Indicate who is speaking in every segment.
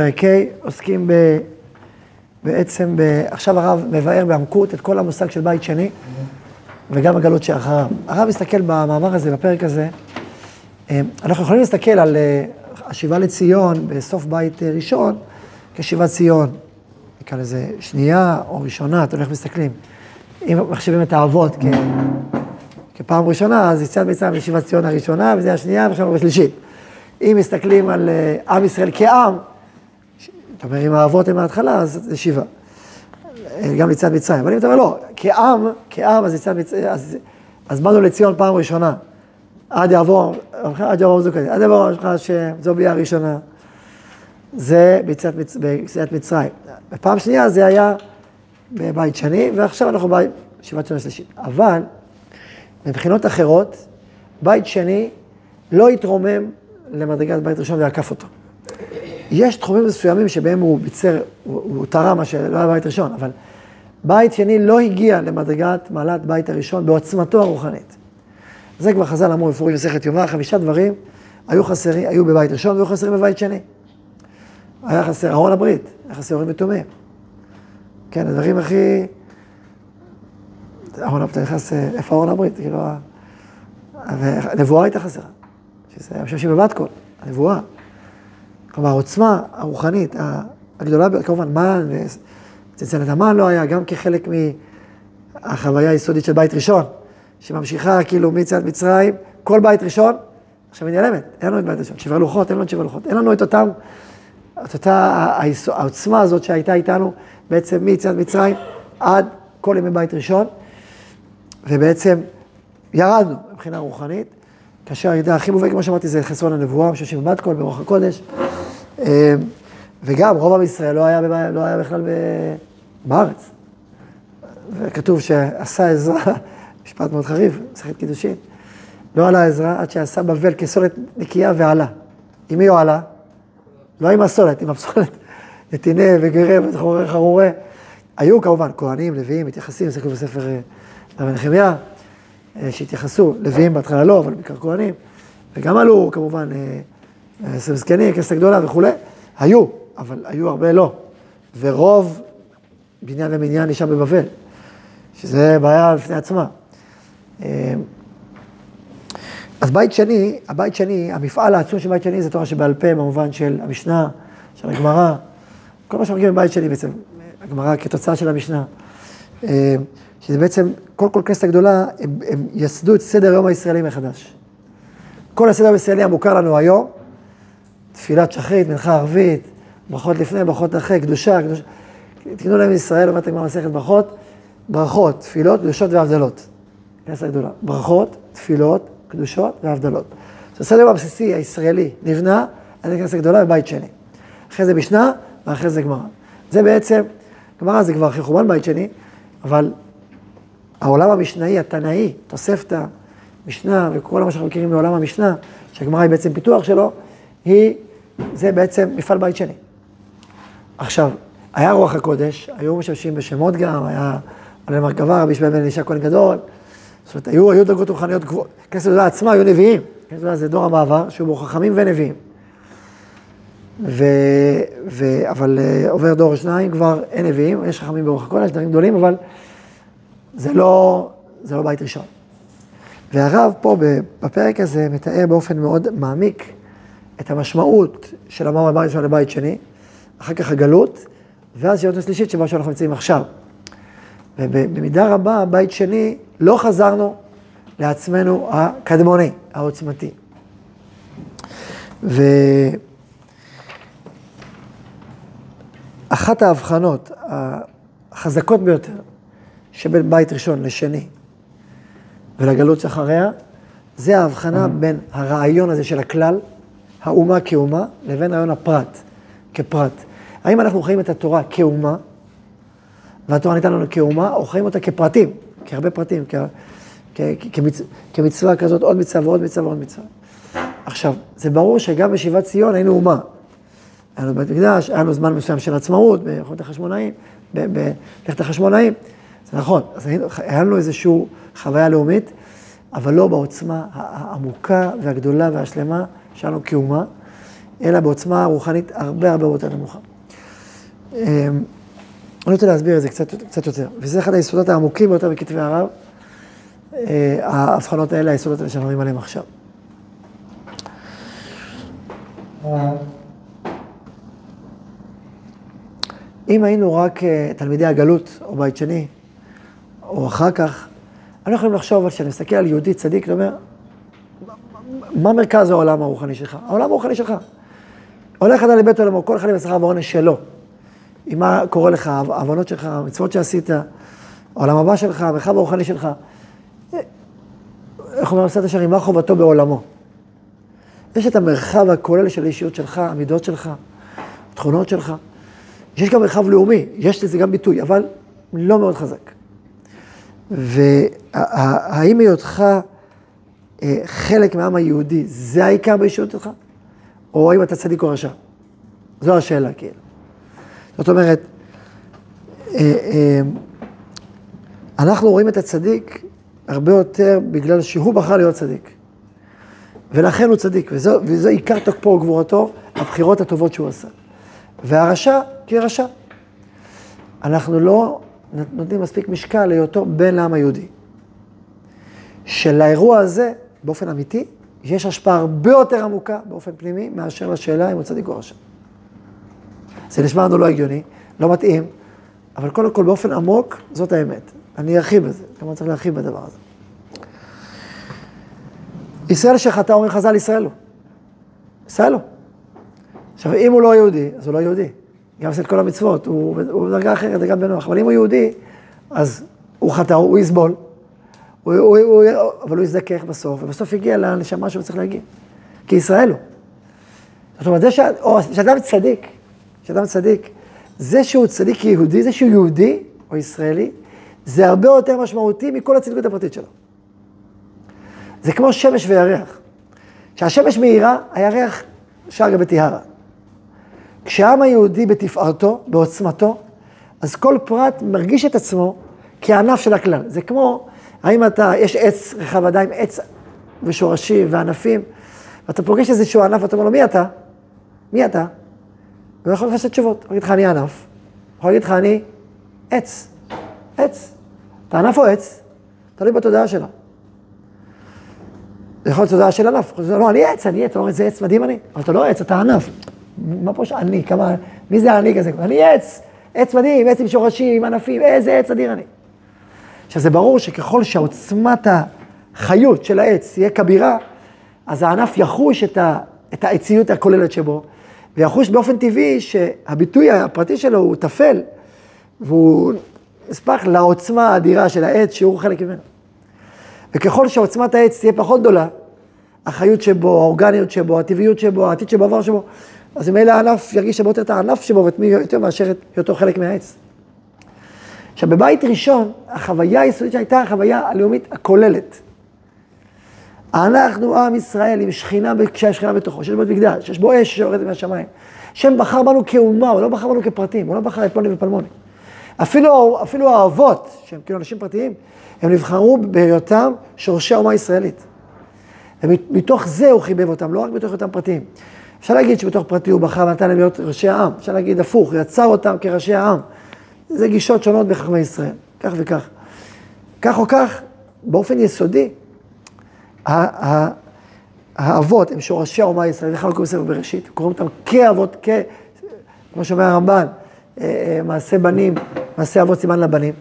Speaker 1: פרק ה' עוסקים ב... בעצם, ב... עכשיו הרב מבאר בעמקות את כל המושג של בית שני, וגם הגלות שאחריו. הרב מסתכל במאמר הזה, בפרק הזה, אה, אנחנו יכולים להסתכל על אה, השיבה לציון בסוף בית אה, ראשון, כשיבת ציון, נקרא לזה שנייה או ראשונה, תלוי איך מסתכלים. אם מחשבים את האבות כ... כפעם ראשונה, אז יציאת מצרים ישיבת ציון הראשונה, וזה השנייה, ועכשיו השלישית. אם מסתכלים על עם ישראל כעם, אתה אומר, אם האבות הם מההתחלה, אז זה שבעה. גם ליציאת מצרים. אבל אם אתה אומר, לא, כעם, כעם, אז יציאת מצרים, אז, אז באנו לציון פעם ראשונה. עד יעבור, עד יעבור זו כזה, עד יעבור שלך שזו ביאה הראשונה. זה ביציאת מצרים. בפעם שנייה זה היה בבית שני, ועכשיו אנחנו בישיבת שנה שלישית. אבל, מבחינות אחרות, בית שני לא התרומם למדרגת בית ראשון ועקף אותו. יש תחומים מסוימים שבהם הוא ביצר, הוא, הוא תרם מה שלא היה בית ראשון, אבל בית שני לא הגיע למדרגת מעלת בית הראשון בעוצמתו הרוחנית. זה כבר חז"ל אמרו בפורים מסכת יומא, חמישה דברים היו חסרים, היו בבית ראשון והיו חסרים בבית שני. היה חסר ארון הברית, היה חסר אורים ותומים. כן, הדברים הכי... ארון הברית, נכנס, איפה ארון הברית? כאילו, הנבואה הייתה חסרה. שזה היה משמשים בבת קול, הנבואה. כלומר, העוצמה הרוחנית הגדולה, כמובן, מן, וצלצלת המן לא היה, גם כחלק מהחוויה היסודית של בית ראשון, שממשיכה כאילו מיציאת מצרים, כל בית ראשון, עכשיו היא נעלמת, אין לנו את בית ראשון, שבעה לוחות, אין לנו את שבעה לוחות, אין לנו את אותם, את אותה העוצמה הזאת שהייתה איתנו בעצם מיציאת מצרים עד כל ימי בית ראשון, ובעצם ירדנו מבחינה רוחנית, כאשר הירידה הכי מובהקת, כמו שאמרתי, זה חסרון הנבואה, משום בבת קול, ברוח הקודש. אה, וגם רוב עם ישראל לא היה, לא היה בכלל בארץ. וכתוב שעשה עזרה, משפט מאוד חריף, מסכת קידושין, לא עלה עזרה עד שעשה בבל כסולת נקייה ועלה. עם מי הוא עלה? לא עם הסולת, עם הפסולת. נתינה וגרה וחרורי. היו כמובן כהנים, לוויים, מתייחסים, זה כתוב בספר אה, נחמיה, שהתייחסו, לוויים בהתחלה לא, אבל בעיקר כהנים. וגם עלו כמובן עשרה זקנים, כנסת גדולה וכולי, היו, אבל היו הרבה לא. ורוב בניין ומניין נשאר בבבל, שזה בעיה בפני עצמה. אה, אז בית שני, הבית שני, המפעל העצום של בית שני זה תורה שבעל פה במובן של המשנה, של הגמרא, כל מה שמגיע מבית שני בעצם, הגמרא כתוצאה של המשנה. שזה בעצם, כל כל כנסת הגדולה, הם, הם יסדו את סדר היום הישראלי מחדש. כל הסדר הישראלי המוכר לנו היום, תפילת שחרית, מנחה ערבית, ברכות לפני, ברכות אחרי, קדושה, קדושה. תקנו להם ישראל, אומרת הגמרא מסכת ברכות, ברכות, תפילות, קדושות והבדלות. כנסת גדולה. ברכות, תפילות, קדושות והבדלות. זה הסדר הבסיסי הישראלי נבנה על כנסת גדולה בבית שני. אחרי זה משנה, ואחרי זה גמרא. זה בעצם, גמרא זה כבר חורבן בית שני, אבל העולם המשנאי, התנאי, תוספתא, משנה וכל מה שאנחנו מכירים מעולם המשנה, שהגמרא היא בעצם פיתוח שלו, היא, זה בעצם מפעל בית שני. עכשיו, היה רוח הקודש, היו משמשים בשמות גם, היה עלי מרכבה, רבי ישמעאל בן אלישע כהן גדול, זאת אומרת, היו, היו דרגות רוחניות גבוהות. כנסת גדולה עצמה היו נביאים, כנסת גדולה זה דור המעבר, שהיו בו חכמים ונביאים. ו, ו, אבל uh, עובר דור שניים, כבר אין נביאים, יש חכמים ברוח הקודש, דברים גדולים, אבל זה לא, זה לא בית ראשון. והרב פה בפרק הזה מתאר באופן מאוד מעמיק את המשמעות של המאמר בבית ראשון לבית שני, אחר כך הגלות, ואז שירות השלישית שבה שאנחנו נמצאים עכשיו. ובמידה רבה, בית שני, לא חזרנו לעצמנו הקדמוני, העוצמתי. ואחת ההבחנות החזקות ביותר שבין בית ראשון לשני ולגלות שאחריה, זה ההבחנה בין הרעיון הזה של הכלל, האומה כאומה, לבין רעיון הפרט, כפרט. האם אנחנו חיים את התורה כאומה, והתורה ניתנה לנו כאומה, או חיים אותה כפרטים, כהרבה פרטים, כ, כ, כמצ, כמצווה כזאת, עוד מצווה ועוד מצווה ועוד מצווה. עכשיו, זה ברור שגם בשיבת ציון היינו אומה. היה לנו בית מקדש, היה לנו זמן מסוים של עצמאות, במלחמת החשמונאים, בלכת החשמונאים. זה נכון, אז היה לנו איזושהי חוויה לאומית, אבל לא בעוצמה העמוקה והגדולה והשלמה שלנו כאומה. אלא בעוצמה רוחנית הרבה הרבה יותר נמוכה. אמ, אני רוצה להסביר את זה קצת, קצת יותר, וזה אחד היסודות העמוקים ביותר בכתבי הרב, אה, ההבחנות האלה, היסודות האלה שאנחנו עליהם עכשיו. אם היינו רק אה, תלמידי הגלות, או בית שני, או אחר כך, אני לא יכולים לחשוב על שאני מסתכל על יהודי צדיק, אני אומר, מה מרכז העולם הרוחני שלך? העולם הרוחני שלך. הולך אדם לבית עולמו, כל אחד עם השכר ועונש שלו. עם מה קורה לך, ההבנות שלך, המצוות שעשית, העולם הבא שלך, המרחב הרוחני שלך. איך אומר מסעת השערים, מה חובתו בעולמו? יש את המרחב הכולל של האישיות שלך, המידות שלך, התכונות שלך. יש גם מרחב לאומי, יש לזה גם ביטוי, אבל לא מאוד חזק. והאם היותך אה, חלק מהעם היהודי, זה העיקר באישיות שלך? או האם אתה צדיק או רשע? זו השאלה, כאילו. זאת אומרת, אה, אה, אנחנו רואים את הצדיק הרבה יותר בגלל שהוא בחר להיות צדיק. ולכן הוא צדיק, וזו, וזו עיקר תוקפו וגבורתו, הבחירות הטובות שהוא עשה. והרשע, כרשע. אנחנו לא נותנים מספיק משקל להיותו בן לעם היהודי. שלאירוע הזה, באופן אמיתי, יש השפעה הרבה יותר עמוקה באופן פנימי, מאשר לשאלה אם הוא צדיק או רשע. זה נשמע לנו לא הגיוני, לא מתאים, אבל קודם כל באופן עמוק, זאת האמת. אני ארחיב בזה, כמובן צריך להרחיב בדבר הזה. ישראל שחטא, אומרים חז"ל, ישראל לא. ישראל לא. עכשיו, אם הוא לא יהודי, אז הוא לא יהודי. גם עושה את כל המצוות, הוא, הוא בדרגה אחרת, זה גם בנוח. אבל אם הוא יהודי, אז הוא חטא, הוא יסבול, הוא, הוא, הוא, אבל הוא יזדכך בסוף, ובסוף יגיע לנשמה שהוא צריך להגיע. כי ישראל הוא. זאת אומרת, זה שאדם צדיק, שאדם צדיק, זה שהוא צדיק יהודי, זה שהוא יהודי או ישראלי, זה הרבה יותר משמעותי מכל הצדיקות הפרטית שלו. זה כמו שמש וירח. כשהשמש מאירה, הירח שר גם בטיהרה. כשהעם היהודי בתפארתו, בעוצמתו, אז כל פרט מרגיש את עצמו כענף של הכלל. זה כמו, האם אתה, יש עץ רחב ידיים, עץ ושורשים וענפים, ואתה פוגש איזשהו ענף ואתה אומר לו, מי אתה? מי אתה? הוא יכול לתת תשובות. הוא יגיד לך, אני ענף. הוא יכול להגיד לך, אני עץ. עץ. אתה ענף או עץ? תלוי בתודעה שלו. זה יכול להיות תודעה של ענף. לא, אני עץ, אני עץ. אתה אומר, איזה עץ מדהים אני. אבל אתה לא עץ, אתה ענף. מה פה שאני? כמה... מי זה אני כזה? אני עץ. עץ מדהים, עץ עם שורשים, ענפים, איזה עץ אדיר אני. עכשיו, זה ברור שככל שעוצמת החיות של העץ תהיה כבירה, אז הענף יחוש את, ה, את העציות הכוללת שבו, ויחוש באופן טבעי שהביטוי הפרטי שלו הוא טפל, והוא נספח לעוצמה האדירה של העץ, שהוא חלק ממנו. וככל שעוצמת העץ תהיה פחות גדולה, החיות שבו, האורגניות שבו, הטבעיות שבו, העתיד שבו, העבר שבו, אז ממילא הענף ירגיש הרבה יותר את הענף שבו ואת מי יותר מאשר את היותו חלק מהעץ. עכשיו, בבית ראשון, החוויה היסודית שהייתה החוויה הלאומית הכוללת. אנחנו עם ישראל עם שכינה, כשהשכינה שכינה בתוכו, שיש בו מקדש, שיש בו אש שיורדת מהשמיים. השם בחר בנו כאומה, הוא לא בחר בנו כפרטים, הוא לא בחר את פלוני ופלמוני. אפילו, אפילו האבות, שהם כאילו אנשים פרטיים, הם נבחרו בהיותם שורשי האומה הישראלית. ומתוך זה הוא חיבב אותם, לא רק בתוך אותם פרטיים. אפשר להגיד שבתוך פרטי הוא בחר ונתן להם להיות ראשי העם. אפשר להגיד הפוך, יצר אותם כראשי העם. זה גישות שונות בחכמי ישראל, כך וכך. כך או כך, באופן יסודי, האבות הם שורשי האומה הישראלית, בכלל לא קוראים בספר בראשית, קוראים אותם כאבות, כ... כמו שאומר הרמב"ן, אה, אה, מעשה בנים, מעשה אבות סימן לבנים.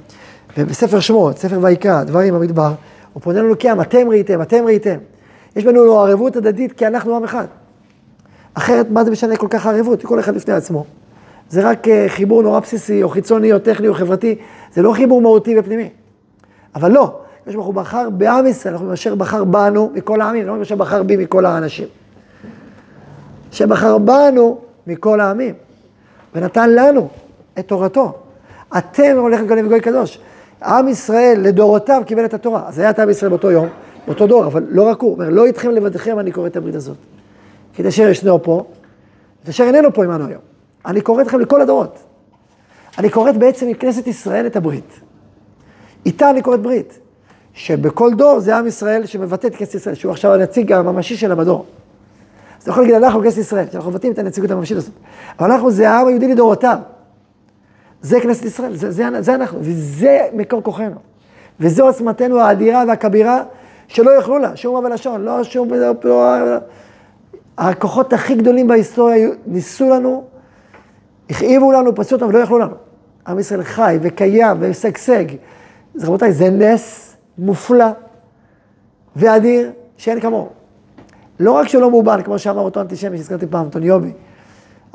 Speaker 1: ובספר שמות, ספר ויקרא, דברים במדבר, הוא פונה לנו כעם, אתם ראיתם, אתם ראיתם. יש בינינו ערבות הדדית כי אנחנו עם אחד. אחרת, מה זה משנה כל כך הערבות? כל אחד לפני עצמו. זה רק אה, חיבור נורא בסיסי, או חיצוני, או טכני, או חברתי. זה לא חיבור מהותי ופנימי. אבל לא, יש ברוך הוא בחר בעם ישראל, אנחנו אשר בחר בנו מכל העמים, לא אשר בחר בי מכל האנשים. שבחר בנו מכל העמים, ונתן לנו את תורתו. אתם הולכת גוני וגוי קדוש. עם ישראל לדורותיו קיבל את התורה. אז היה את עם ישראל באותו יום, באותו דור, אבל לא רק הוא. אומר, לא איתכם לבדכם אני קורא את הברית הזאת. כי את אשר ישנו פה, את אשר איננו פה עמנו היום. אני קורא אתכם לכל הדורות. אני קוראת בעצם מכנסת ישראל את הברית. איתה אני קוראת ברית. שבכל דור זה עם ישראל שמבטא את כנסת ישראל, שהוא עכשיו הנציג הממשי שלה בדור. אז אתה יכול להגיד, אנחנו כנסת ישראל, שאנחנו מבטאים את הנציגות הממשית הזאת. אבל אנחנו זה העם היהודי לדורותיו. זה כנסת ישראל, זה, זה, זה אנחנו, וזה מקור כוחנו. וזו עוצמתנו האדירה והכבירה, שלא יוכלו לה, שום מה ולשון, לא שום... לא, לא, הכוחות הכי גדולים בהיסטוריה ניסו לנו, הכאיבו לנו, פצעו אותנו ולא יכלו לנו. עם ישראל חי וקיים ומשגשג. אז רבותיי, זה נס מופלא ואדיר שאין כמוהו. לא רק שהוא לא מאובן, כמו שאמר אותו אנטישמי שהזכרתי פעם, טוניובי.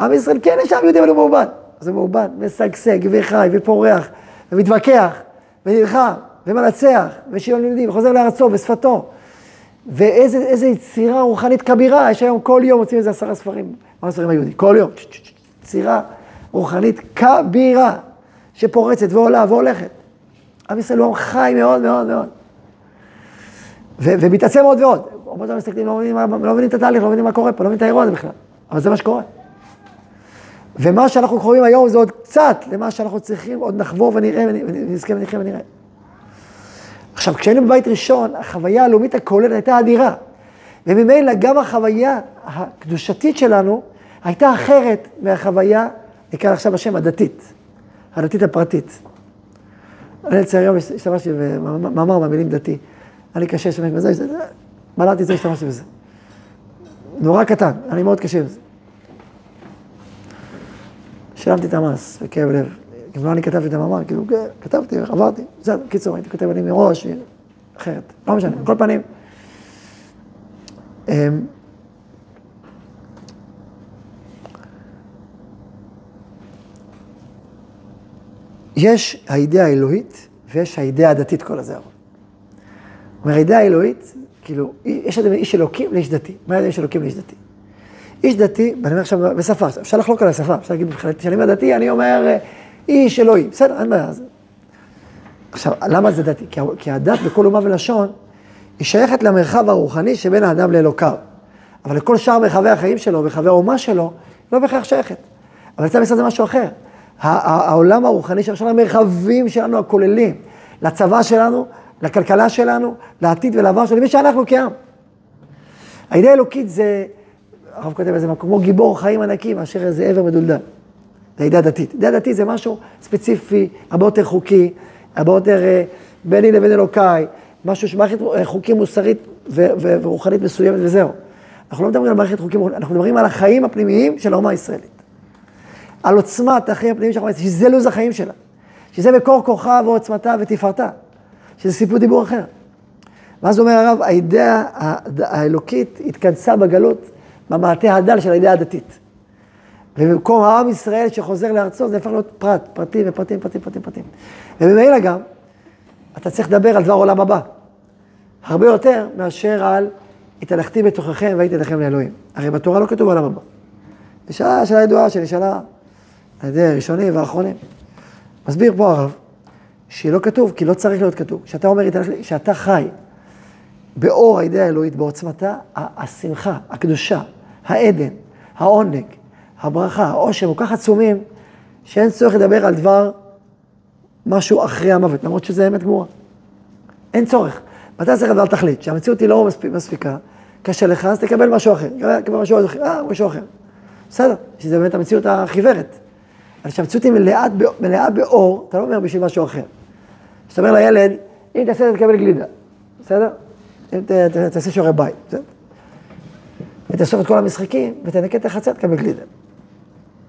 Speaker 1: עם ישראל כן יש עם יהודי, אבל הוא מאובן. זה מאובן, משגשג וחי ופורח ומתווכח ונלחם ומנצח ושוויון לימודים וחוזר לארצו ושפתו. ואיזה יצירה רוחנית כבירה, יש היום כל יום מוצאים איזה עשרה ספרים, מה הספרים היהודי? כל יום. יצירה רוחנית כבירה, שפורצת ועולה והולכת. עם ישראל הוא עם חי מאוד מאוד מאוד. ומתעצם עוד ועוד. אומות המסתכלים לא מבינים, לא מבינים את התהליך, לא מבינים מה קורה פה, לא מבינים את האירוע הזה בכלל. אבל זה מה שקורה. ומה שאנחנו קוראים היום זה עוד קצת למה שאנחנו צריכים, עוד נחבור ונראה, ונזכה ונראה ונראה. עכשיו, כשהיינו בבית ראשון, החוויה הלאומית הכוללת הייתה אדירה. וממילא גם החוויה הקדושתית שלנו הייתה אחרת מהחוויה, נקרא עכשיו בשם הדתית, הדתית הפרטית. אני לצערי היום השתמשתי במאמר מהמילים דתי. היה לי קשה להשתמש בזה, בלעתי את זה, השתמשתי בזה. נורא קטן, אני מאוד קשה עם זה. שילמתי את המס בכאב לב. אם לא אני כתבתי את המאמר, כאילו, כן, כתבתי, עברתי, בסדר, קיצור, הייתי כותב אני מראש, אחרת, לא משנה, כל פנים. אמ, יש האידאה האלוהית ויש האידאה הדתית כל הזמן. אומר, האידאה האלוהית, כאילו, יש אדם איש אלוקים לאיש דתי. מה זה איש אלוקים לאיש דתי? איש דתי, ואני אומר עכשיו בשפה, אפשר לחלוק על השפה, אפשר להגיד מבחינת, כשאני אומר דתי, אני אומר איש אלוהים, בסדר, אין בעיה. עכשיו, למה זה דתי? כי, הדת בכל אומה ולשון, היא שייכת למרחב הרוחני שבין האדם לאלוקיו. אבל לכל שאר מרחבי החיים שלו, מרחבי האומה שלו, לא בהכרח שייכת. אבל אצל המשרד זה משהו אחר. העולם הרוחני שלנו, המרחבים שלנו הכוללים, לצבא שלנו, לכלכלה שלנו, לעתיד ולעבר שלנו, למי שאנחנו כעם. האידאה האלוקית זה, הרב כותב איזה מקום, כמו גיבור חיים ענקי מאשר איזה עבר מדולדל. אידאה דתית. אידאה דתית זה משהו ספציפי, הרבה יותר חוקי, הרבה יותר uh, ביני לבין אלוקיי, משהו שמערכת uh, חוקים מוסרית ורוחנית מסוימת וזהו. אנחנו לא מדברים על מערכת חוקים, אנחנו מדברים על החיים הפנימיים של האומה הישראלית. על עוצמת החיים הפנימיים של האומה הישראלית, שזה לו"ז החיים שלה. שזה מקור כוחה ועוצמתה ותפארתה. שזה סיפור דיבור אחר. ואז אומר הרב, האידאה האלוקית התכנסה בגלות במעטה הדל של האידאה הדתית. ובמקום העם ישראל שחוזר לארצו, זה הפך להיות פרט, פרטים ופרטים, פרטים, פרטים, פרטים. וממילא גם, אתה צריך לדבר על דבר עולם הבא. הרבה יותר מאשר על התהלכתי בתוככם והייתי לכם לאלוהים. הרי בתורה לא כתוב עולם הבא. זו שאלה, ידועה שנשאלה על ידי ראשונים ואחרונים. מסביר פה הרב, שהיא לא כתוב, כי לא צריך להיות כתוב. כשאתה אומר, שאתה חי באור האידאה האלוהית, בעוצמתה, השמחה, הקדושה, העדן, העונג, הברכה, העושר, כל כך עצומים, שאין צורך לדבר על דבר, משהו אחרי המוות, למרות שזה אמת גמורה. אין צורך. ואתה צריך לדבר תכלית, שהמציאות היא לא מספיק, מספיקה, קשה לך, אז תקבל משהו אחר. תקבל משהו אחר, אה, משהו אחר. בסדר, שזה באמת המציאות החיוורת. אבל כשהמציאות היא מלאה, מלאה באור, אתה לא אומר בשביל משהו אחר. כשאתה אומר לילד, אם תעשה את זה תקבל גלידה, בסדר? אם תעשה שיעורי בית, בסדר? ותאסוף את כל המשחקים ותנקה את החצר, תקבל גלידה.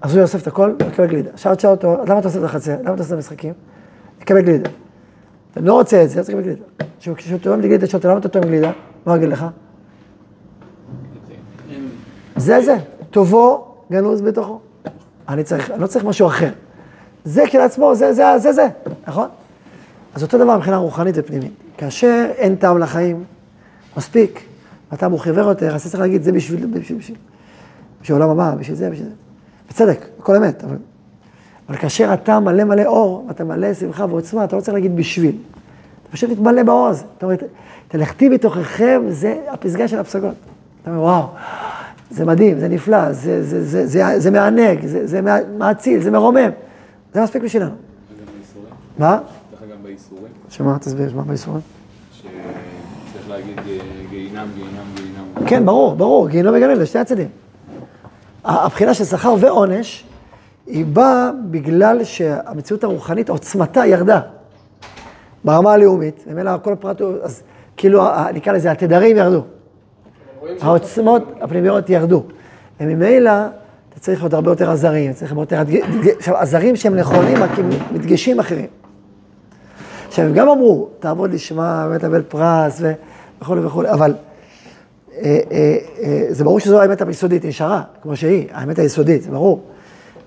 Speaker 1: אז הוא יאסוף את הכל, ותקבל גלידה. עכשיו תשאל אותו, למה אתה עושה את החצר? למה אתה עושה את המשחקים? תקבל גלידה. אתה לא רוצה את זה, אז תקבל גלידה. כשהוא תואם לי גלידה, שאלת למה אתה תואם גלידה? מה הוא יגיד לך? זה זה, טובו גנוז בתוכו. אני צריך, אני לא צריך משהו אחר. זה כשלעצמו, זה, זה, זה, זה, נכון? אז אותו דבר מבחינה רוחנית ופנימית. כאשר אין טעם לחיים, מספיק, ואתה מוכיבר יותר, אז אתה צריך להגיד, זה בשביל, בשביל, בשביל, בשביל עולם הבא, בשביל זה, בשביל זה. בצדק, הכל אמת, אבל, אבל כאשר אתה מלא מלא אור, ואתה מלא שמחה ועוצמה, אתה לא צריך להגיד בשביל. אתה פשוט מתמלא באור הזה. אתה אומר, תלכתי בתוככם, זה הפסגה של הפסגות. אתה אומר, וואו, זה מדהים, זה נפלא, זה, זה, זה, זה, זה מענג, זה, זה מעציל, זה מרומם. זה מספיק בשבילנו. מה?
Speaker 2: דרך אגב בייסורים.
Speaker 1: שמה? תסביר, מה בייסורים?
Speaker 2: שצריך צריך להגיד גיהינם, גיהינם, גיהינם.
Speaker 1: כן, ברור, ברור, גיהינום וגן עדן, לשני הצדדים. הבחינה של שכר ועונש, היא באה בגלל שהמציאות הרוחנית, עוצמתה ירדה. ברמה הלאומית, ממילא כל הפרט, אז כאילו, נקרא לזה, התדרים ירדו. העוצמות הפנימיות ירדו. וממילא, אתה צריך להיות הרבה יותר עזרים, צריך הרבה יותר... עכשיו, עזרים שהם נכונים, רק עם מדגשים אחרים. עכשיו, הם גם אמרו, תעבוד לשמה, באמת לקבל פרס וכולי וכולי, אבל זה ברור שזו האמת היסודית, היא נשארה, כמו שהיא, האמת היסודית, זה ברור.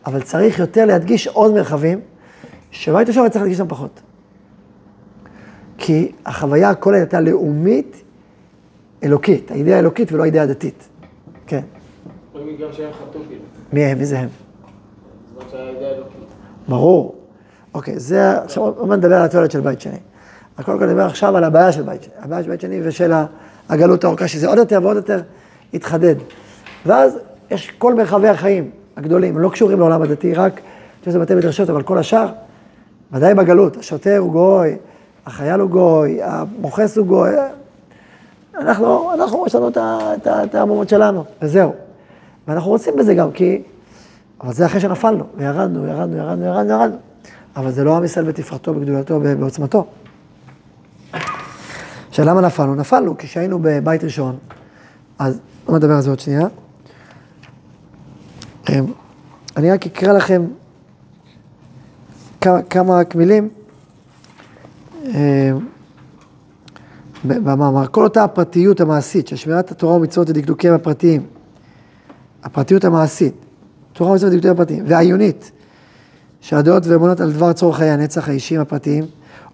Speaker 1: אבל צריך יותר להדגיש עוד מרחבים, שבית ראשון צריך להדגיש אותם פחות. כי החוויה הכוללת הייתה לאומית, אלוקית, האידאה האלוקית ולא האידאה הדתית. כן.
Speaker 2: רואים גם שהם חטאו כאילו.
Speaker 1: מי הם? מי זה הם? ברור. אוקיי, זה, עכשיו עוד מעט נדבר על התועלת של בית שני. קודם כל נדבר עכשיו על הבעיה של בית שני. הבעיה של בית שני ושל הגלות האורכה, שזה עוד יותר ועוד יותר התחדד. ואז יש כל מרחבי החיים הגדולים, לא קשורים לעולם הדתי, רק, זה בתי מדרשות, אבל כל השאר, ודאי בגלות, השוטר הוא גוי, החייל הוא גוי, המוכס הוא גוי. אנחנו, אנחנו, יש לנו את העמומות שלנו, וזהו. ואנחנו רוצים בזה גם, כי... אבל זה אחרי שנפלנו, וירדנו, ירדנו, ירדנו, ירדנו, ירדנו. אבל זה לא עם ישראל בתפארתו, בגדולתו, בעוצמתו. עכשיו, למה נפלנו? נפלנו כשהיינו בבית ראשון, אז בואו נדבר על זה עוד שנייה. אמ, אני רק אקרא לכם כמה, כמה מילים. אמ, במאמר, כל אותה הפרטיות המעשית של שמירת התורה ומצוות ודקדוקיהם הפרטיים, הפרטיות המעשית, תורה ומצוות ודקדוקיהם הפרטיים, והעיונית, של הדעות ואמונות על דבר צורך חיי הנצח האישיים הפרטיים,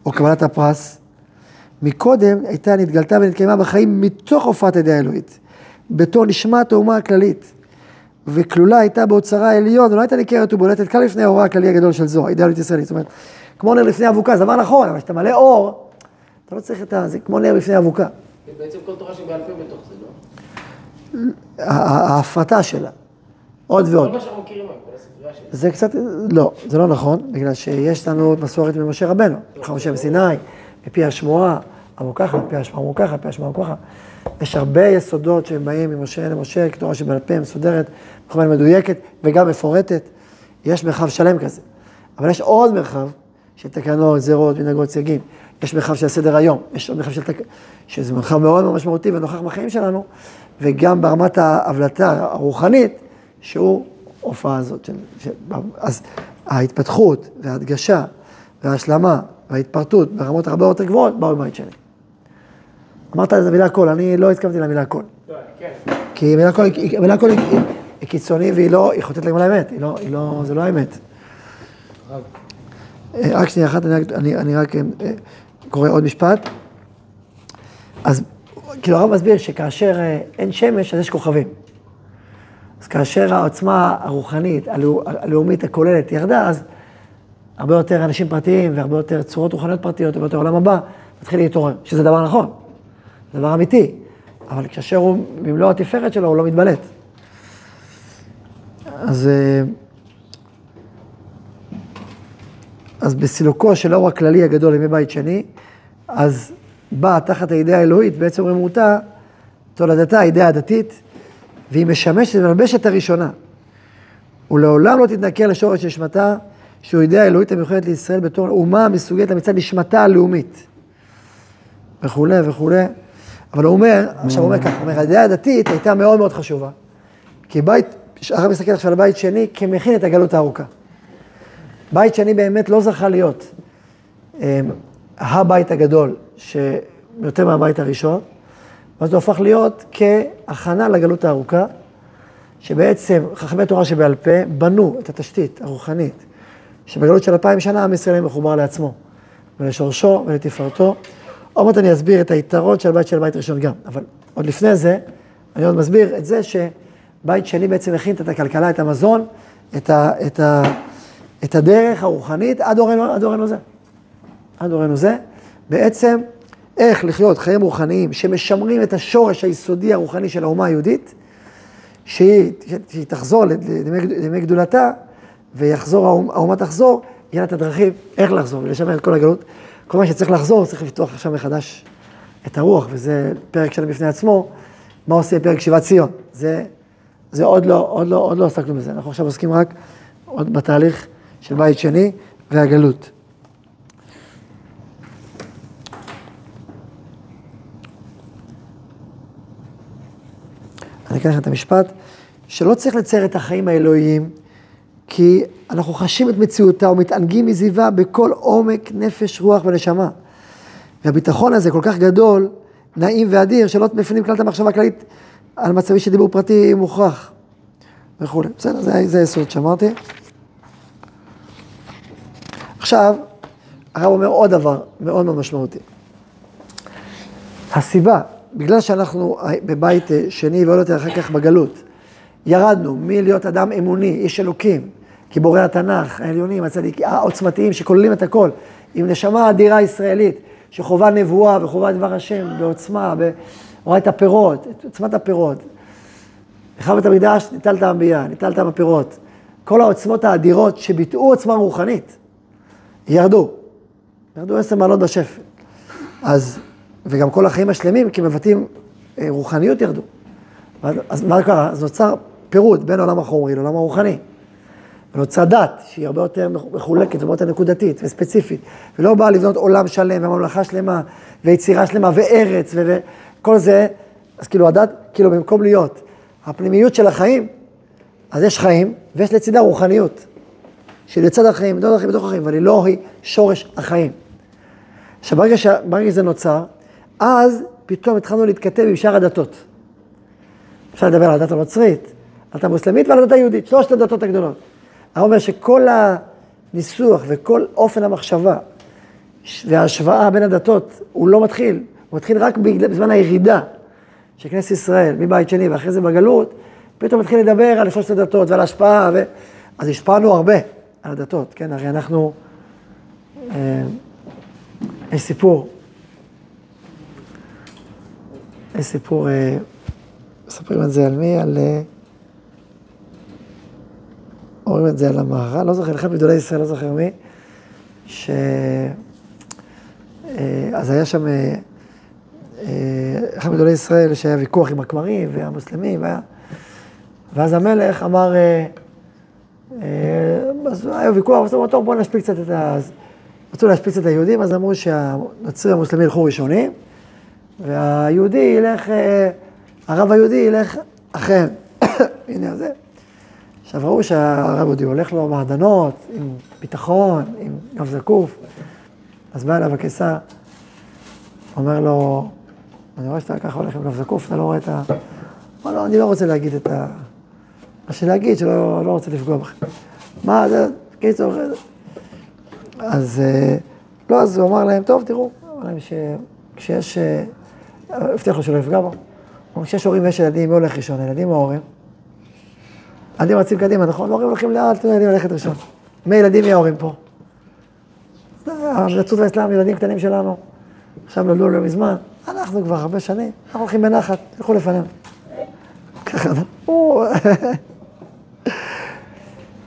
Speaker 1: או קבלת הפרס, מקודם הייתה נתגלתה ונתקיימה בחיים מתוך הופעת הידי האלוהית, בתור נשמת האומה הכללית, וכלולה הייתה באוצרה העליון, ולא הייתה ניכרת ובולטת כאן לפני האורה הכללי הגדול של זו, האידיאלית ישראלית. זאת אומרת, כמו נר לפני אבוקה, זה דבר נכון, אבל כשאתה מלא אור, אתה לא צריך את ה... זה כמו נר לפני אבוקה.
Speaker 2: בעצם כל תורה שבעל פה בתוך זה, לא?
Speaker 1: ההפרטה שלה, עוד ועוד.
Speaker 2: כל מה שאנחנו מכירים היום, כל הספרייה שלה.
Speaker 1: זה קצת, לא, זה לא נכון, בגלל שיש לנו מסורת ממשה רבנו, חם השם סיני, מפי השמועה, אמרו ככה, מפי השמועה אמרו ככה, מפי השמועה אמרו ככה. יש הרבה יסודות שהם באים ממשה למשה, כתורה שבעל פה, מסודרת, מכוונת מדויקת וגם מפורטת. יש מרחב שלם כזה. אבל יש עוד מרחב של תקנות, זרות, מנהגות, סייגים. יש מרחב של סדר היום, יש עוד מרחב של תק... שזה מרחב מאוד מאוד משמעותי ונוכח בחיים שלנו, וגם ברמת ההבלטה הרוחנית, שהוא הופעה הזאת. של, של, אז ההתפתחות וההדגשה וההשלמה וההתפרטות ברמות הרבה יותר גבוהות באו בבית שני. אמרת את המילה כל, אני לא התכוונתי למילה כל.
Speaker 2: לא, כן.
Speaker 1: כי המילה כל, היא, קיצוני והיא לא, היא חוטאת לגמרי לאמת, היא לא, היא לא, זה לא האמת. אה, רק שנייה אחת, אני, רק- אני, אני רק אה, קורא עוד משפט. אז כאילו הרב מסביר שכאשר אה, אין שמש, אז יש כוכבים. אז כאשר העוצמה הרוחנית, הלאו- הלאומית הכוללת ירדה, אז הרבה יותר אנשים פרטיים והרבה יותר צורות רוחניות פרטיות, הרבה יותר עולם הבא, מתחיל להתעורר, שזה דבר נכון, דבר אמיתי, אבל כאשר הוא במלוא התפארת שלו, הוא לא מתבלט. אז, אה, אז בסילוקו של האור הכללי הגדול לימי בית שני, אז באה תחת הידיעה האלוהית, בעצם אותה, תולדתה הידיעה הדתית, והיא משמשת ומלבשת הראשונה. ולעולם לא תתנכר לשורש נשמתה, שהוא ידיעה האלוהית המיוחדת לישראל בתור אומה המסוגלת למצד נשמתה הלאומית. וכולי וכולי. אבל הוא אומר, עכשיו הוא אומר ככה, הוא אומר, הידיעה הדתית הייתה מאוד מאוד חשובה. כי בית, הרב מסתכל עכשיו על בית שני כמכין את הגלות הארוכה. בית שני באמת לא זכה להיות אה, הבית הגדול, שיותר מהבית הראשון, ואז זה הופך להיות כהכנה לגלות הארוכה, שבעצם חכמי תורה שבעל פה בנו את התשתית הרוחנית, שבגלות של אלפיים שנה עם ישראל מחובר לעצמו, ולשורשו ולתפארתו. עוד מעט אני אסביר את היתרון של בית של בית ראשון גם, אבל עוד לפני זה, אני עוד מסביר את זה שבית שני בעצם הכין את הכלכלה, את המזון, את, ה, את, ה, את הדרך הרוחנית עד דורנו זה. עד דורנו זה, בעצם איך לחיות חיים רוחניים שמשמרים את השורש היסודי הרוחני של האומה היהודית, שהיא, שהיא תחזור לימי, לימי גדולתה, ויחזור, האומה תחזור, יהיה לה את הדרכים איך לחזור ולשמר את כל הגלות. כל מה שצריך לחזור, צריך לפתוח עכשיו מחדש את הרוח, וזה פרק שלם בפני עצמו, מה עושה פרק שיבת ציון. זה, זה עוד לא, עוד לא, עוד לא עסקנו בזה, אנחנו עכשיו עוסקים רק עוד בתהליך של בית שני והגלות. אני אקרא לכם את המשפט, שלא צריך לצייר את החיים האלוהיים, כי אנחנו חשים את מציאותה ומתענגים מזיווה בכל עומק נפש, רוח ונשמה. והביטחון הזה כל כך גדול, נעים ואדיר, שלא מפנים כלל את המחשבה הכללית על מצבי של דיבור פרטי מוכרח וכולי. בסדר, זה, זה היסוד שאמרתי. עכשיו, הרב אומר עוד דבר מאוד מאוד משמעותי. הסיבה, בגלל שאנחנו בבית שני ועוד יותר אחר כך בגלות, ירדנו מלהיות אדם אמוני, איש אלוקים, גיבורי התנ"ך, העליונים, הצדיקים, העוצמתיים, שכוללים את הכל, עם נשמה אדירה ישראלית, שחובה נבואה וחובה דבר השם בעוצמה, ורואה את הפירות, את עוצמת הפירות. לך בית המקדש ניטלת המביאה, ניטלת בפירות. כל העוצמות האדירות שביטאו עוצמה רוחנית, ירדו. ירדו עשר מעלות בשפל. אז, וגם כל החיים השלמים, כי מבטאים אה, רוחניות ירדו. אז מה קרה? אז נוצר פירוד בין עולם החומרי לעולם הרוחני. ונוצרה דת, שהיא הרבה יותר מחולקת, הרבה יותר נקודתית וספציפית, ולא באה לבנות עולם שלם וממלכה שלמה, ויצירה שלמה, וארץ, וכל זה, אז כאילו הדת, כאילו במקום להיות הפנימיות של החיים, אז יש חיים, ויש לצידה רוחניות, שלצד החיים, בתוך החיים, בתוך החיים, אבל היא לא היא שורש החיים. עכשיו, ברגע שזה נוצר, אז פתאום התחלנו להתכתב עם שאר הדתות. אפשר לדבר על הדת הנוצרית, הדת המוסלמית ועל הדת היהודית, שלושת הדתות הגדולות. אני אומר שכל הניסוח וכל אופן המחשבה וההשוואה בין הדתות, הוא לא מתחיל, הוא מתחיל רק בזמן הירידה של כנסת ישראל, מבית שני ואחרי זה בגלות, פתאום מתחיל לדבר על שלושת הדתות ועל השפעה, ו... אז השפענו הרבה על הדתות, כן, הרי אנחנו, אה, יש סיפור, יש סיפור, אה, מספרים את זה על מי? על... אה, אומרים את זה על המהר"ל, לא זוכר, אחד מגדולי ישראל, לא זוכר מי, ש... אה, אז היה שם אה, אה, אחד מגדולי ישראל שהיה ויכוח עם הכמרים והמוסלמים, והיה... ואז המלך אמר, אז היה ויכוח, אז אמרו, טוב, בואו נשפיל קצת את ה... רצו להשפיץ את היהודים, אז אמרו שהנוצרים והמוסלמים ילכו ראשונים, והיהודי ילך, הרב היהודי ילך אחריהם. הנה זה. עכשיו ראו שהרב יהודי הולך לו מעדנות, עם ביטחון, עם גב זקוף, אז בא אליו הקיסר, אומר לו, אני רואה שאתה ככה הולך עם גב זקוף, אתה לא רואה את ה... אמר לו, אני לא רוצה להגיד את ה... מה שלהגיד, שלא לא רוצה לפגוע בכם. מה, זה, קיצור, אז אה, לא, אז הוא אמר להם, טוב, תראו, אמר להם שכשיש, אה, הבטיח לו שלא יפגע בו. כשיש הורים ויש ילדים, מי הולך ראשון, הילדים או ההורים? ילדים רצים קדימה, נכון? ההורים הולכים לאט, ילדים ללכת ראשון. מי ילדים, מי ההורים פה? הנצרות והאסלאם, ילדים קטנים שלנו. עכשיו נולדו לא מזמן, אנחנו כבר הרבה שנים, אנחנו הולכים בנחת, תלכו לפנינו. ככה,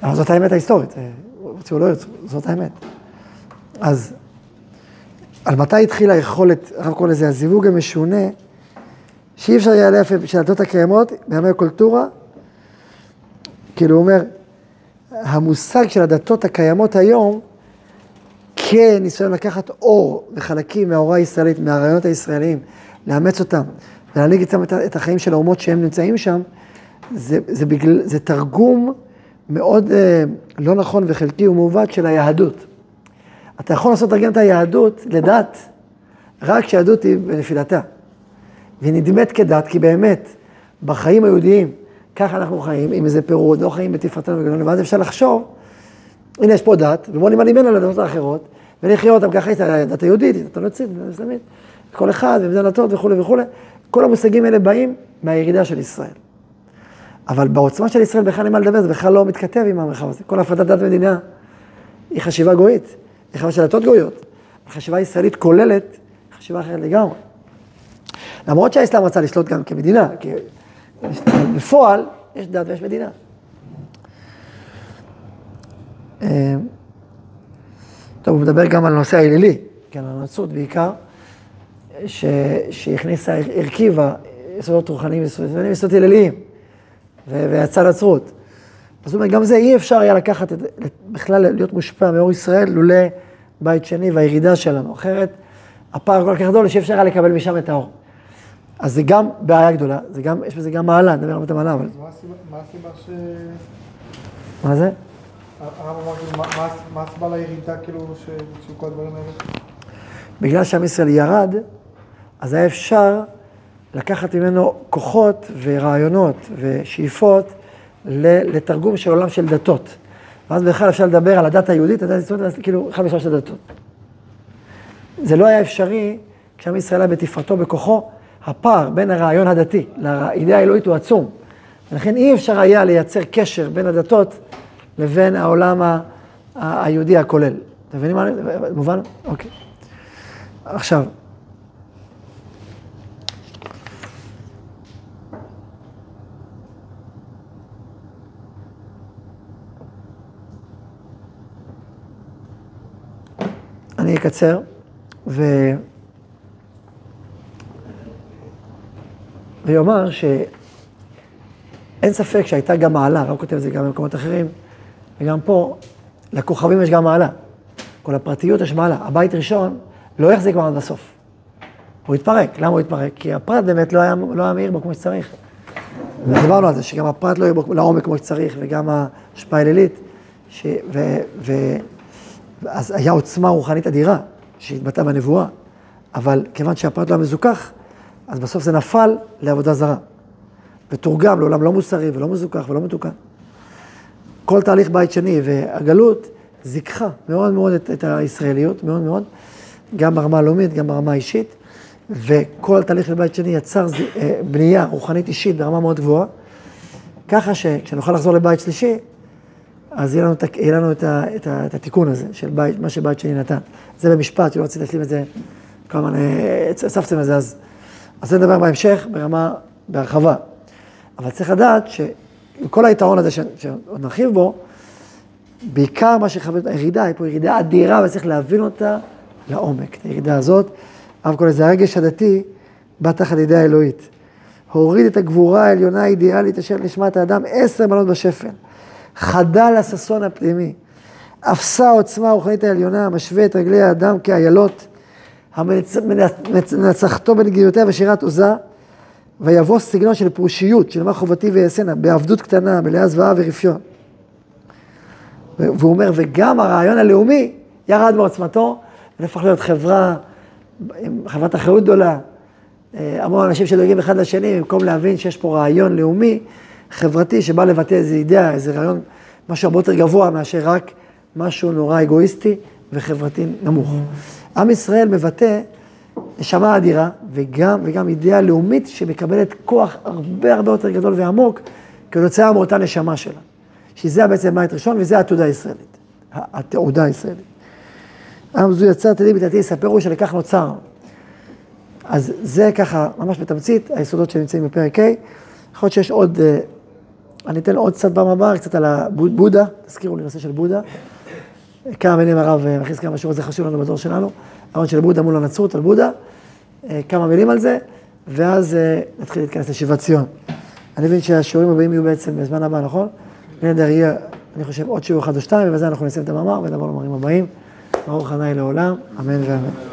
Speaker 1: אבל זאת האמת ההיסטורית, רוצים או לא ירצו, זאת האמת. אז על מתי התחילה היכולת, הרב קורא לזה הזיווג המשונה, שאי אפשר יהיה להפך של הדתות הקיימות, בימי הקולטורה, כאילו הוא אומר, המושג של הדתות הקיימות היום, כניסיון לקחת אור וחלקים מההוראה הישראלית, מהרעיונות הישראליים, לאמץ אותם ולהנהיג איתם את החיים של האומות שהם נמצאים שם, זה, זה, בגלל, זה תרגום מאוד אה, לא נכון וחלקי ומעוות של היהדות. אתה יכול לעשות תרגם את היהדות לדת רק כשהיהדות היא בנפילתה. והיא נדמת כדת, כי באמת, בחיים היהודיים, ככה אנחנו חיים, עם איזה פירוד, לא חיים בתפארתנו וגדולנו, ואז אפשר לחשוב, הנה יש פה דת, ובואו נמנה ממנה לדתות האחרות, ונחיה אותם ככה, את הדת היהודית, את הנוצרית, את האסלאמית, כל אחד, ומזה דתות וכולי וכולי. כל המושגים האלה באים מהירידה של ישראל. אבל בעוצמה של ישראל בכלל אין מה לדבר, זה בכלל לא מתכתב עם המרחב הזה. כל הפרדת דת ומדינה היא חשיבה גויית, היא חשיבה של דתות גויות. החשיבה הישראלית כוללת חשיבה אחרת לגמרי. למרות שהאסלאם רצה לשלוט גם כמדינה, בפועל, יש דת ויש מדינה. אה, טוב, הוא מדבר גם על הנושא האלילי, כן, על הנצרות בעיקר. שהכניסה, הרכיבה יסודות רוחניים, יסודות יסודות הלליים, ו... ויצאה לצרות. אז הוא אומר, גם זה אי אפשר היה לקחת, את... בכלל להיות מושפע מאור ישראל, לולא בית שני והירידה שלנו. אחרת, הפער כל כך גדול שאי אפשר היה לקבל משם את האור. אז זה גם בעיה גדולה, זה גם, יש בזה גם מעלה, נדבר על המעלה, אבל...
Speaker 3: אז מה הסיבה- ש...
Speaker 1: מה זה?
Speaker 3: כאילו, מה- הסיבה לירידה, כאילו, של כל הדברים האלה?
Speaker 1: בגלל שעם ישראל ירד, אז היה אפשר לקחת ממנו כוחות ורעיונות ושאיפות לתרגום של עולם של דתות. ואז בכלל אפשר לדבר על הדת היהודית, הדת היהודית, כאילו, אחד משלושת הדתות. זה לא היה אפשרי כשעם ישראל היה בתפארתו בכוחו, הפער בין הרעיון הדתי לאידאה האלוהית הוא עצום. ולכן אי אפשר היה לייצר קשר בין הדתות לבין העולם היהודי הכולל. אתם מבינים מה אני... מובן? אוקיי. עכשיו, אני אקצר, ו... ויאמר שאין ספק שהייתה גם מעלה, הרב כותב את זה גם במקומות אחרים, וגם פה, לכוכבים יש גם מעלה. כל הפרטיות יש מעלה. הבית ראשון לא יחזיק מעמד בסוף. הוא התפרק. למה הוא התפרק? כי הפרט באמת לא היה, לא היה מאיר בו כמו שצריך. ודיברנו על זה, שגם הפרט לא יהיה בו לעומק כמו שצריך, וגם ההשפעה הלילית, ש... ו... ו... אז היה עוצמה רוחנית אדירה שהתבטאה בנבואה, אבל כיוון שהפרט לא היה מזוכח, אז בסוף זה נפל לעבודה זרה. ותורגם לעולם לא מוסרי ולא מזוכח ולא מתוקן. כל תהליך בית שני והגלות זיככה מאוד מאוד את, את הישראליות, מאוד מאוד, גם ברמה הלאומית, גם ברמה האישית, וכל תהליך של בית שני יצר ז... אה, בנייה רוחנית אישית ברמה מאוד גבוהה, ככה שכשנוכל לחזור לבית שלישי, אז יהיה לנו, ה- יהיה לנו את, ה, את, ה, את התיקון הזה, של בית, מה שבית שני נתן. זה במשפט, שלא רציתי להשלים את זה, כל הזמן אה, הצפתם את זה, אז, אז זה נדבר בהמשך, ברמה, בהרחבה. אבל צריך לדעת שעם כל היתרון הזה שעוד נרחיב בו, בעיקר מה שחווה את הירידה, היא פה ירידה אדירה וצריך להבין אותה לעומק. את הירידה הזאת, הרב קורא לזה הרגש הדתי, בא תחת ידי האלוהית. הוריד את הגבורה העליונה האידיאלית אשר נשמת האדם עשר מנות בשפל. חדל הששון הפנימי. אפסה העוצמה הרוחנית העליונה, המשווה את רגלי האדם כאיילות, המנצחתו בנגידותיה ושירת עוזה, ויבוא סגנון של פרושיות, של מה חובתי ואעשנה, בעבדות קטנה, מלאה זוועה ורפיון. והוא אומר, וגם הרעיון הלאומי ירד בעוצמתו, ונהפך להיות חברה, חברת אחריות גדולה, אה, המון אנשים שדואגים אחד לשני, במקום להבין שיש פה רעיון לאומי, חברתי, שבא לבטא איזו אידאה, איזה רעיון, משהו הרבה יותר גבוה מאשר רק משהו נורא אגואיסטי וחברתי נמוך. עם ישראל מבטא נשמה אדירה, וגם, וגם אידאה לאומית שמקבלת כוח הרבה הרבה יותר גדול ועמוק, כתוצאה מאותה נשמה שלה. שזה בעצם בית ראשון, וזה התעודה הישראלית. התעודה הישראלית. עם זו יצר תדעי בתתי יספרו שלכך נוצר. אז זה ככה, ממש בתמצית, היסודות שנמצאים בפרק ה'. יכול להיות שיש עוד, אה, אני אתן עוד קצת הבאה, קצת על הבודה, תזכירו לי נושא של בודה. כמה מילים הרב אה, מכניס כמה שיעור, זה חשוב לנו בדור שלנו. הרעיון של בודה מול הנצרות, על בודה. אה, כמה מילים על זה, ואז אה, נתחיל להתכנס לשיבת ציון. אני מבין שהשיעורים הבאים יהיו בעצם בזמן הבא, נכון? נדר יהיה, אני חושב, עוד שיעור אחד או שתיים, ובזה אנחנו נסיים את המאמר ונעבור למאמרים הבאים. ברוך ה' לעולם, אמן ואמן.